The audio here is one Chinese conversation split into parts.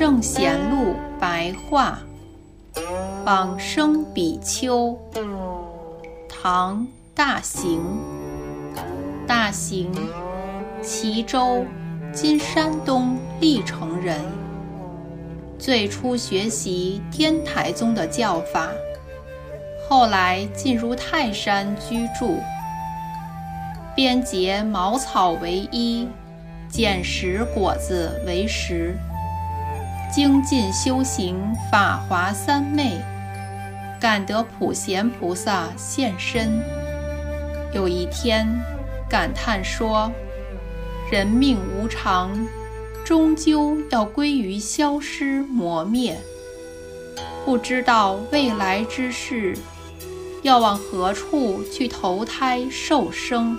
证贤录》白话，往生比丘。唐·大行。大行，齐州（今山东历城）人。最初学习天台宗的教法，后来进入泰山居住，编结茅草为衣，捡拾果子为食，精进修行法华三昧，感得普贤菩萨现身。有一天，感叹说：“人命无常。”终究要归于消失磨灭，不知道未来之事，要往何处去投胎受生，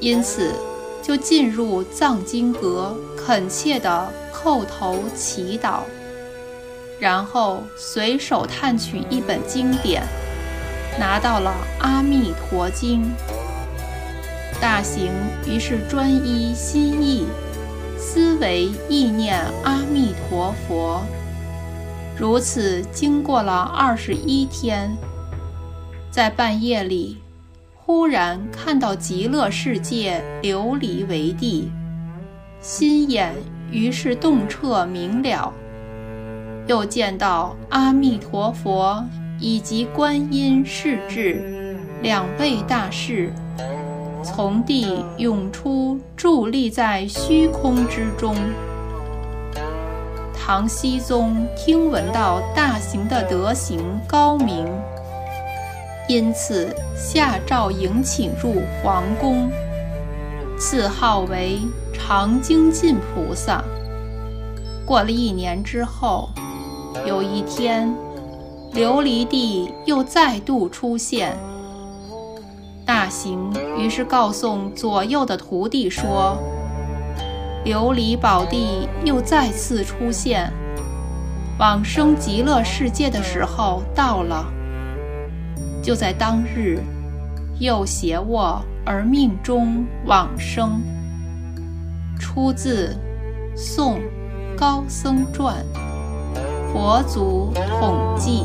因此就进入藏经阁，恳切地叩头祈祷，然后随手探取一本经典，拿到了《阿弥陀经》，大行于是专一心意。思维意念阿弥陀佛，如此经过了二十一天，在半夜里，忽然看到极乐世界琉璃为地，心眼于是洞彻明了，又见到阿弥陀佛以及观音世智两位大士。从地涌出，伫立在虚空之中。唐僖宗听闻到大行的德行高明，因此下诏迎请入皇宫，赐号为常精进菩萨。过了一年之后，有一天，琉璃地又再度出现。大行于是告诉左右的徒弟说：“琉璃宝地又再次出现，往生极乐世界的时候到了。就在当日，又邪卧而命中往生。”出自《宋高僧传》，佛祖统记。